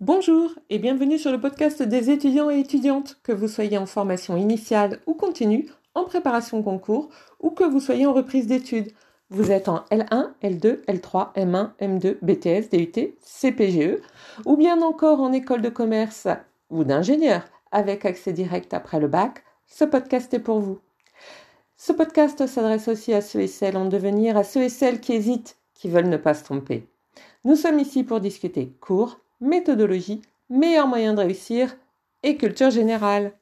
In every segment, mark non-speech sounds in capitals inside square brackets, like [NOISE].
Bonjour et bienvenue sur le podcast des étudiants et étudiantes, que vous soyez en formation initiale ou continue, en préparation concours ou que vous soyez en reprise d'études. Vous êtes en L1, L2, L3, M1, M2, BTS, DUT, CPGE ou bien encore en école de commerce ou d'ingénieur avec accès direct après le bac, ce podcast est pour vous. Ce podcast s'adresse aussi à ceux et celles en devenir, à ceux et celles qui hésitent, qui veulent ne pas se tromper. Nous sommes ici pour discuter cours, méthodologie, meilleurs moyens de réussir et culture générale.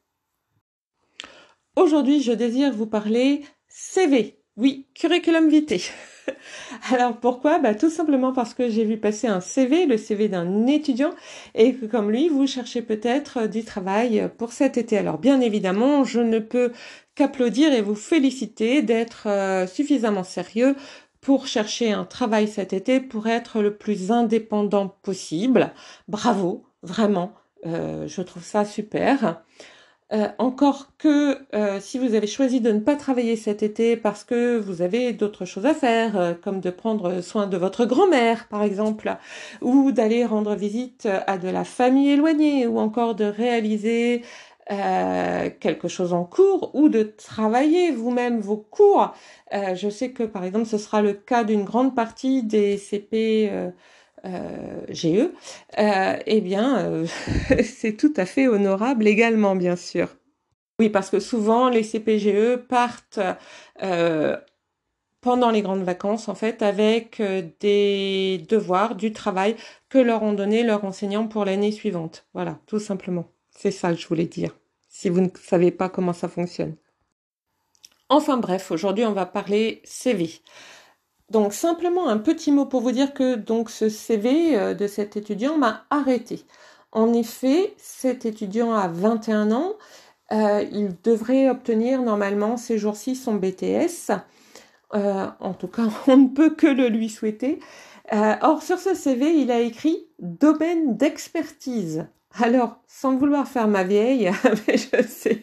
Aujourd'hui, je désire vous parler CV. Oui, curriculum vitae. [LAUGHS] Alors pourquoi? Bah, Tout simplement parce que j'ai vu passer un CV, le CV d'un étudiant, et que comme lui, vous cherchez peut-être du travail pour cet été. Alors bien évidemment, je ne peux qu'applaudir et vous féliciter d'être euh, suffisamment sérieux pour chercher un travail cet été pour être le plus indépendant possible. Bravo, vraiment, euh, je trouve ça super. Euh, encore que euh, si vous avez choisi de ne pas travailler cet été parce que vous avez d'autres choses à faire, comme de prendre soin de votre grand-mère par exemple, ou d'aller rendre visite à de la famille éloignée, ou encore de réaliser euh, quelque chose en cours ou de travailler vous-même vos cours. Euh, je sais que par exemple ce sera le cas d'une grande partie des CP euh, euh GE. eh bien, [LAUGHS] c'est tout à fait honorable également, bien sûr. Oui, parce que souvent les CPGE partent pendant les grandes vacances, en fait, avec des devoirs, du travail que leur ont donné leurs enseignants pour l'année suivante. Voilà, tout simplement. C'est ça que je voulais dire, si vous ne savez pas comment ça fonctionne. Enfin bref, aujourd'hui on va parler CV. Donc simplement un petit mot pour vous dire que donc ce CV euh, de cet étudiant m'a arrêté. En effet, cet étudiant a 21 ans, euh, il devrait obtenir normalement ces jours-ci son BTS. Euh, en tout cas, [LAUGHS] on ne peut que le lui souhaiter. or, sur ce CV, il a écrit domaine d'expertise. Alors, sans vouloir faire ma vieille, [LAUGHS] je sais,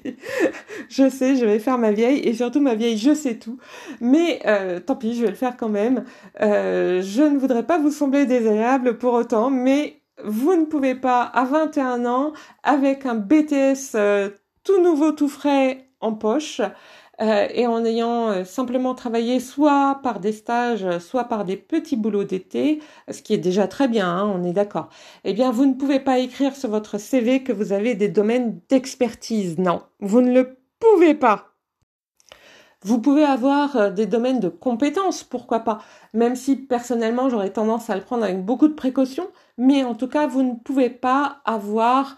je sais, je vais faire ma vieille, et surtout ma vieille, je sais tout. Mais euh, tant pis, je vais le faire quand même. Euh, je ne voudrais pas vous sembler désagréable pour autant, mais vous ne pouvez pas, à 21 ans, avec un BTS euh, tout nouveau, tout frais en poche, euh, et en ayant euh, simplement travaillé soit par des stages, soit par des petits boulots d'été, ce qui est déjà très bien, hein, on est d'accord. Eh bien, vous ne pouvez pas écrire sur votre CV que vous avez des domaines d'expertise. Non, vous ne le pouvez pas. Vous pouvez avoir euh, des domaines de compétences, pourquoi pas, même si personnellement j'aurais tendance à le prendre avec beaucoup de précaution, mais en tout cas, vous ne pouvez pas avoir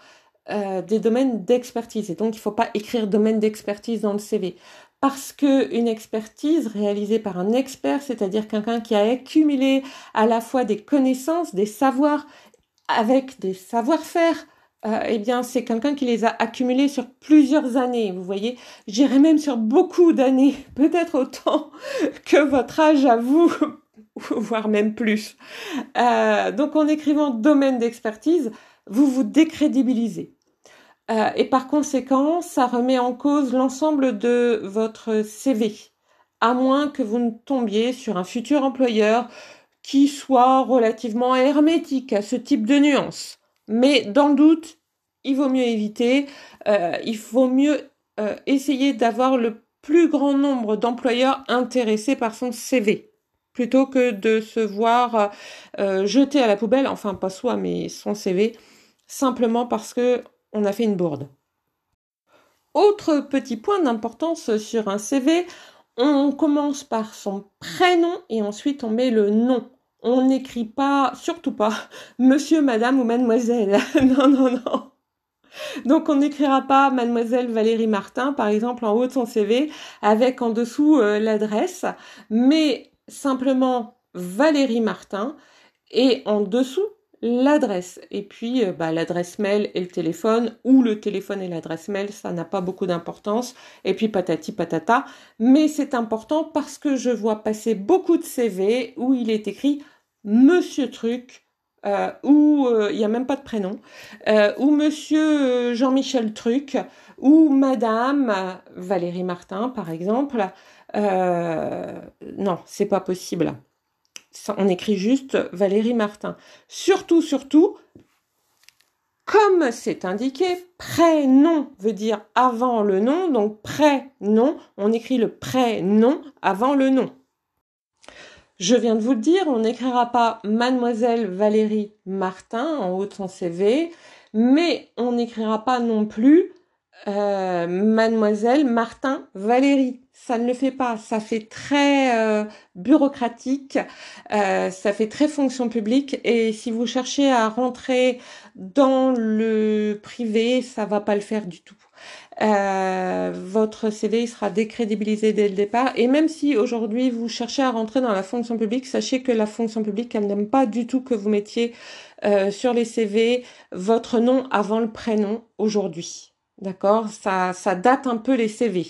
des domaines d'expertise. Et donc, il ne faut pas écrire domaine d'expertise dans le CV parce que une expertise réalisée par un expert, c'est-à-dire quelqu'un qui a accumulé à la fois des connaissances, des savoirs avec des savoir-faire, euh, eh bien, c'est quelqu'un qui les a accumulés sur plusieurs années. Vous voyez, j'irais même sur beaucoup d'années, [LAUGHS] peut-être autant que votre âge à vous, [LAUGHS] voire même plus. Euh, donc, en écrivant domaine d'expertise, vous vous décrédibilisez. Euh, et par conséquent, ça remet en cause l'ensemble de votre CV, à moins que vous ne tombiez sur un futur employeur qui soit relativement hermétique à ce type de nuances. Mais dans le doute, il vaut mieux éviter, euh, il faut mieux euh, essayer d'avoir le plus grand nombre d'employeurs intéressés par son CV plutôt que de se voir jeter à la poubelle, enfin pas soi, mais son CV, simplement parce que on a fait une bourde. Autre petit point d'importance sur un CV, on commence par son prénom et ensuite on met le nom. On n'écrit pas, surtout pas, [LAUGHS] monsieur, madame ou mademoiselle. [LAUGHS] non, non, non. Donc on n'écrira pas mademoiselle Valérie Martin, par exemple, en haut de son CV, avec en dessous euh, l'adresse, mais simplement Valérie Martin, et en dessous l'adresse. Et puis, euh, bah, l'adresse mail et le téléphone, ou le téléphone et l'adresse mail, ça n'a pas beaucoup d'importance. Et puis, patati patata. Mais c'est important parce que je vois passer beaucoup de CV où il est écrit Monsieur Truc, euh, ou euh, il n'y a même pas de prénom, ou Monsieur Jean-Michel Truc, ou Madame Valérie Martin, par exemple. non, c'est pas possible on écrit juste Valérie Martin. Surtout, surtout, Comme c'est indiqué, prénom veut dire avant le nom, donc prénom, on écrit le prénom avant le nom. Je viens de vous le dire, on n'écrira pas Mademoiselle Valérie Martin en haut de son CV, mais on n'écrira pas non plus euh, Mademoiselle Martin Valérie. Ça ne le fait pas. Ça fait très euh, bureaucratique, euh, ça fait très fonction publique. Et si vous cherchez à rentrer dans le privé, ça va pas le faire du tout. Votre CV sera décrédibilisé dès le départ. Et même si aujourd'hui vous cherchez à rentrer dans la fonction publique, sachez que la fonction publique, elle n'aime pas du tout que vous mettiez sur les CV votre nom avant le prénom aujourd'hui. D'accord? Ça, date un peu les CV.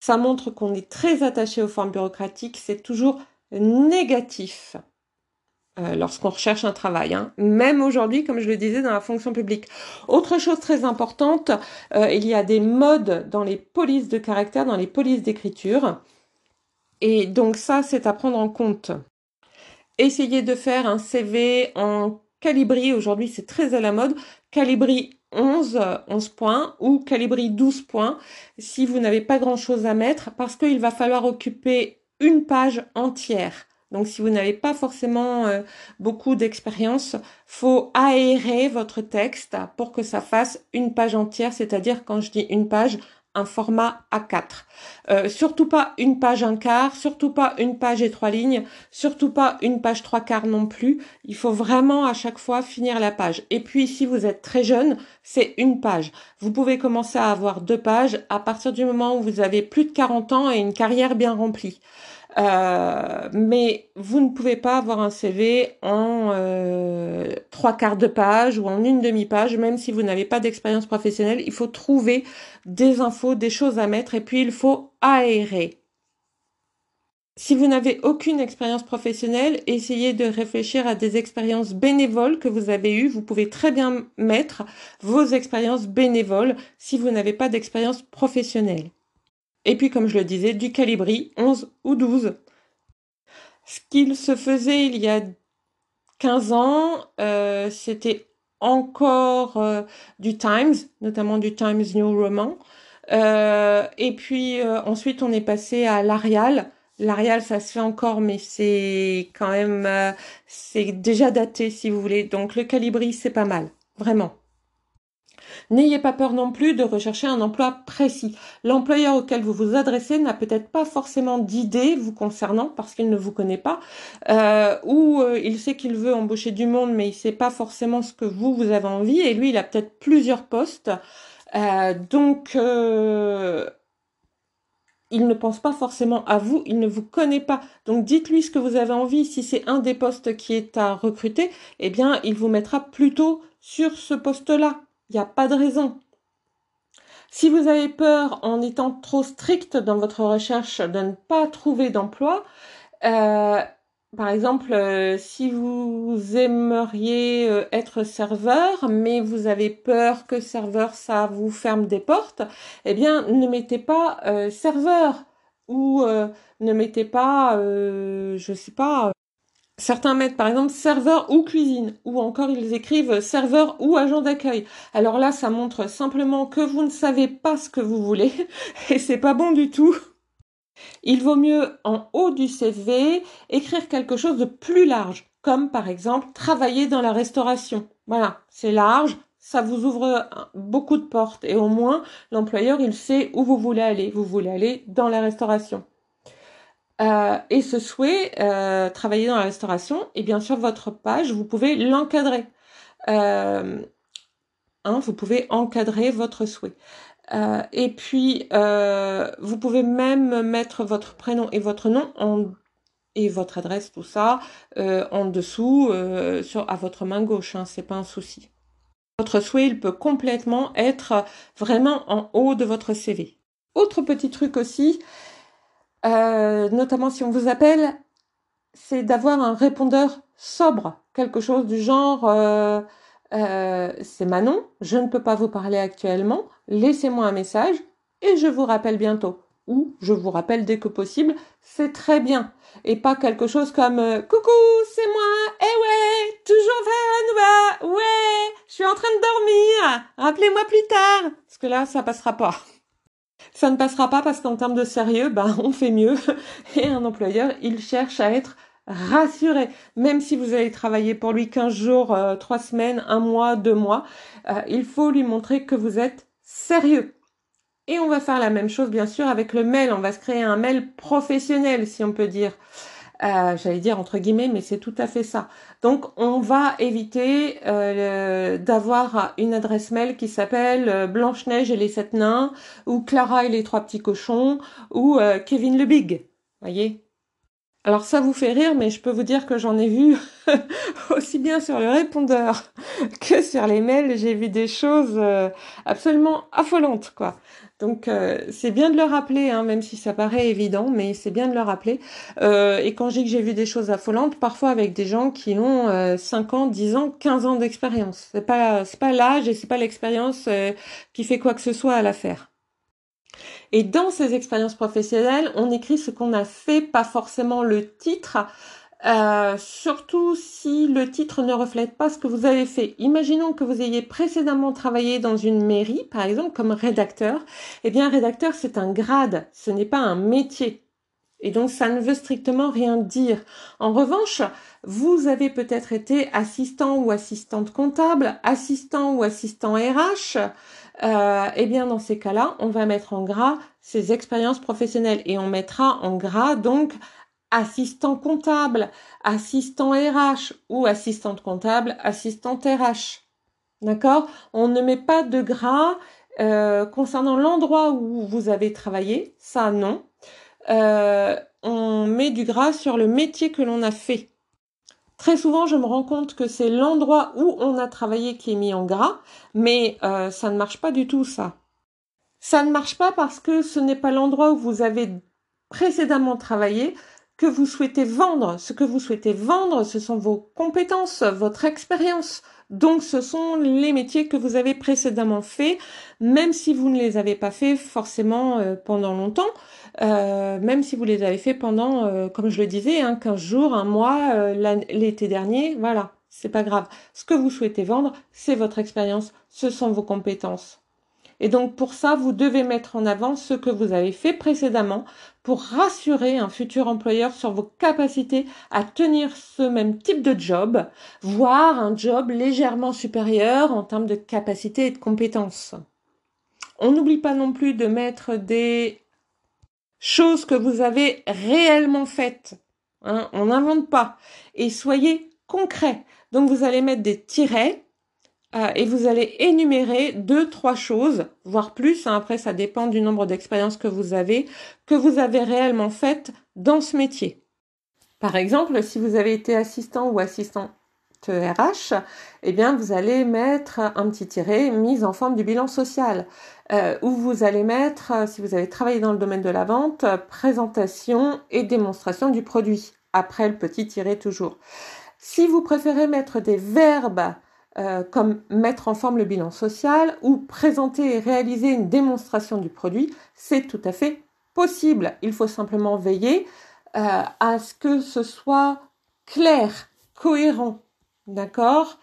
Ça montre qu'on est très attaché aux formes bureaucratiques. C'est toujours négatif. Euh, lorsqu'on recherche un travail, hein. même aujourd'hui, comme je le disais, dans la fonction publique. Autre chose très importante, euh, il y a des modes dans les polices de caractère, dans les polices d'écriture. Et donc ça, c'est à prendre en compte. Essayez de faire un CV en calibri, aujourd'hui c'est très à la mode, calibri 11, 11 points ou calibri 12 points si vous n'avez pas grand chose à mettre parce qu'il va falloir occuper une page entière. Donc si vous n'avez pas forcément euh, beaucoup d'expérience, faut aérer votre texte pour que ça fasse une page entière, c'est-à-dire quand je dis une page, un format A4. Euh, surtout pas une page un quart, surtout pas une page et trois lignes, surtout pas une page trois quarts non plus. Il faut vraiment à chaque fois finir la page. Et puis si vous êtes très jeune, c'est une page. Vous pouvez commencer à avoir deux pages à partir du moment où vous avez plus de 40 ans et une carrière bien remplie. Euh, mais vous ne pouvez pas avoir un CV en euh, trois quarts de page ou en une demi-page, même si vous n'avez pas d'expérience professionnelle. Il faut trouver des infos, des choses à mettre et puis il faut aérer. Si vous n'avez aucune expérience professionnelle, essayez de réfléchir à des expériences bénévoles que vous avez eues. Vous pouvez très bien mettre vos expériences bénévoles si vous n'avez pas d'expérience professionnelle. Et puis, comme je le disais, du calibri 11 ou 12. Ce qu'il se faisait il y a 15 ans, euh, c'était encore euh, du Times, notamment du Times New Roman. Euh, et puis ensuite, on est passé à l'Arial. L'Arial, ça se fait encore, mais c'est quand même, c'est déjà daté, si vous voulez. Donc le calibri, c'est pas mal, vraiment. N'ayez pas peur non plus de rechercher un emploi précis. L'employeur auquel vous vous adressez n'a peut-être pas forcément d'idée vous concernant parce qu'il ne vous connaît pas, euh, ou euh, il sait qu'il veut embaucher du monde mais il sait pas forcément ce que vous vous avez envie et lui il a peut-être plusieurs postes. Euh, donc il ne pense pas forcément à vous, il ne vous connaît pas. Donc dites-lui ce que vous avez envie. Si c'est un des postes qui est à recruter, eh bien, il vous mettra plutôt sur ce poste-là. Il n'y a pas de raison. Si vous avez peur, en étant trop strict dans votre recherche, de ne pas trouver d'emploi, euh, par exemple, euh, si vous aimeriez euh, être serveur, mais vous avez peur que serveur, ça vous ferme des portes, eh bien, ne mettez pas serveur ou ne mettez pas, je sais pas, Certains mettent par exemple serveur ou cuisine, ou encore ils écrivent serveur ou agent d'accueil. Alors là, ça montre simplement que vous ne savez pas ce que vous voulez, [LAUGHS] et c'est pas bon du tout. Il vaut mieux en haut du CV écrire quelque chose de plus large, comme par exemple travailler dans la restauration. Voilà, c'est large, ça vous ouvre beaucoup de portes, et au moins l'employeur il sait où vous voulez aller. Vous voulez aller dans la restauration. Euh, et ce souhait, euh, travailler dans la restauration, et bien sûr votre page, vous pouvez l'encadrer. Euh, hein, vous pouvez encadrer votre souhait. et puis, vous pouvez même mettre votre prénom et votre nom et votre adresse, tout ça, en dessous, sur, à votre main gauche. Hein, c'est pas un souci. Votre souhait, il peut complètement être vraiment en haut de votre CV. Autre petit truc aussi, euh, notamment si on vous appelle, c'est d'avoir un répondeur sobre, quelque chose du genre euh, euh, c'est Manon, je ne peux pas vous parler actuellement, laissez-moi un message et je vous rappelle bientôt. Ou je vous rappelle dès que possible, c'est très bien. Et pas quelque chose comme Coucou, c'est moi, eh ouais, toujours un ouais, je suis en train de dormir, rappelez-moi plus tard. Parce que là, ça passera pas. Ça ne passera pas parce qu'en termes de sérieux, ben, on fait mieux. [LAUGHS] Et un employeur, il cherche à être rassuré. Même si vous allez travailler pour lui 15 jours, euh, 3 semaines, un mois, deux mois, euh, il faut lui montrer que vous êtes sérieux. Et on va faire la même chose, bien sûr, avec le mail. On va se créer un mail professionnel, si on peut dire. Euh, J'allais dire entre guillemets, mais c'est tout à fait ça. Donc, on va éviter euh, d'avoir une adresse mail qui s'appelle euh, Blanche-Neige et les sept nains, ou Clara et les trois petits cochons, ou Kevin le Big. Voyez? Alors ça vous fait rire, mais je peux vous dire que j'en ai vu [LAUGHS] aussi bien sur le répondeur [LAUGHS] que sur les mails. J'ai vu des choses absolument affolantes, quoi. Donc euh, c'est bien de le rappeler, hein, même si ça paraît évident, mais c'est bien de le rappeler. Euh, et quand je dis que j'ai vu des choses affolantes, parfois avec des gens qui ont euh, 5 ans, 10 ans, 15 ans d'expérience. C'est pas c'est pas l'âge et c'est pas l'expérience qui fait quoi que ce soit à l'affaire. Et dans ces expériences professionnelles, on écrit ce qu'on a fait, pas forcément le titre. Euh, surtout si le titre ne reflète pas ce que vous avez fait. Imaginons que vous ayez précédemment travaillé dans une mairie, par exemple, comme rédacteur. Eh bien, rédacteur, c'est un grade, ce n'est pas un métier. Et donc, ça ne veut strictement rien dire. En revanche, vous avez peut-être été assistant ou assistante comptable, assistant ou assistant RH. Euh, eh bien, dans ces cas-là, on va mettre en gras ces expériences professionnelles et on mettra en gras donc assistant comptable, assistant RH ou assistante comptable, assistante RH. D'accord? On ne met pas de gras euh, concernant l'endroit où vous avez travaillé, ça non. Euh, on met du gras sur le métier que l'on a fait. Très souvent, je me rends compte que c'est l'endroit où on a travaillé qui est mis en gras, mais euh, ça ne marche pas du tout, ça. Ça ne marche pas parce que ce n'est pas l'endroit où vous avez précédemment travaillé que vous souhaitez vendre. Ce que vous souhaitez vendre, ce sont vos compétences, votre expérience. Donc, ce sont les métiers que vous avez précédemment faits, même si vous ne les avez pas faits forcément euh, pendant longtemps. Euh, même si vous les avez fait pendant, euh, comme je le disais, hein, 15 jours, un mois, l'été dernier, voilà, c'est pas grave. Ce que vous souhaitez vendre, c'est votre expérience, ce sont vos compétences. Et donc pour ça, vous devez mettre en avant ce que vous avez fait précédemment pour rassurer un futur employeur sur vos capacités à tenir ce même type de job, voire un job légèrement supérieur en termes de capacité et de compétences. On n'oublie pas non plus de mettre des choses que vous avez réellement faites. Hein, on n'invente pas. Et soyez concret. Donc vous allez mettre des tirets euh, et vous allez énumérer deux, trois choses, voire plus. Hein, après, ça dépend du nombre d'expériences que vous avez, que vous avez réellement faites dans ce métier. Par exemple, si vous avez été assistant ou assistant RH, eh bien, vous allez mettre un petit tiret mise en forme du bilan social, euh, où vous allez mettre, si vous avez travaillé dans le domaine de la vente, présentation et démonstration du produit, après le petit tiret toujours. Si vous préférez mettre des verbes euh, comme mettre en forme le bilan social ou présenter et réaliser une démonstration du produit, c'est tout à fait possible. Il faut simplement veiller euh, à ce que ce soit clair, cohérent D'accord?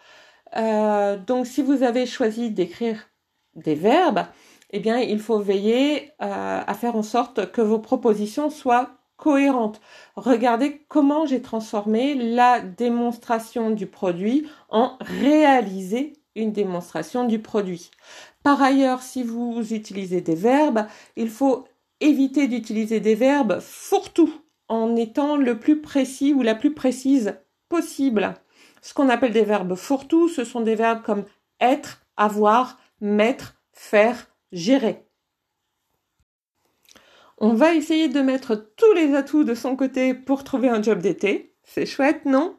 Euh, Donc, si vous avez choisi d'écrire des verbes, eh bien, il faut veiller à faire en sorte que vos propositions soient cohérentes. Regardez comment j'ai transformé la démonstration du produit en réaliser une démonstration du produit. Par ailleurs, si vous utilisez des verbes, il faut éviter d'utiliser des verbes fourre-tout en étant le plus précis ou la plus précise possible. Ce qu'on appelle des verbes fourre-tout, ce sont des verbes comme être, avoir, mettre, faire, gérer. On va essayer de mettre tous les atouts de son côté pour trouver un job d'été. C'est chouette, non?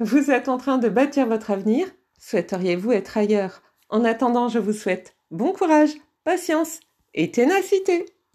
Vous êtes en train de bâtir votre avenir. Souhaiteriez-vous être ailleurs? En attendant, je vous souhaite bon courage, patience et ténacité.